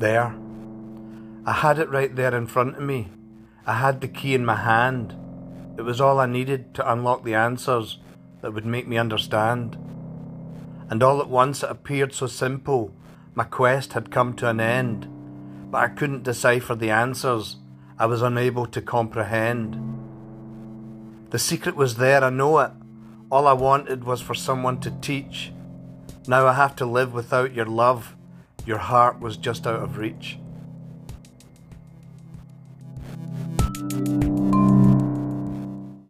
there. I had it right there in front of me. I had the key in my hand. It was all I needed to unlock the answers that would make me understand. And all at once it appeared so simple. My quest had come to an end, but I couldn't decipher the answers. I was unable to comprehend. The secret was there, I know it. All I wanted was for someone to teach. Now I have to live without your love. Your heart was just out of reach.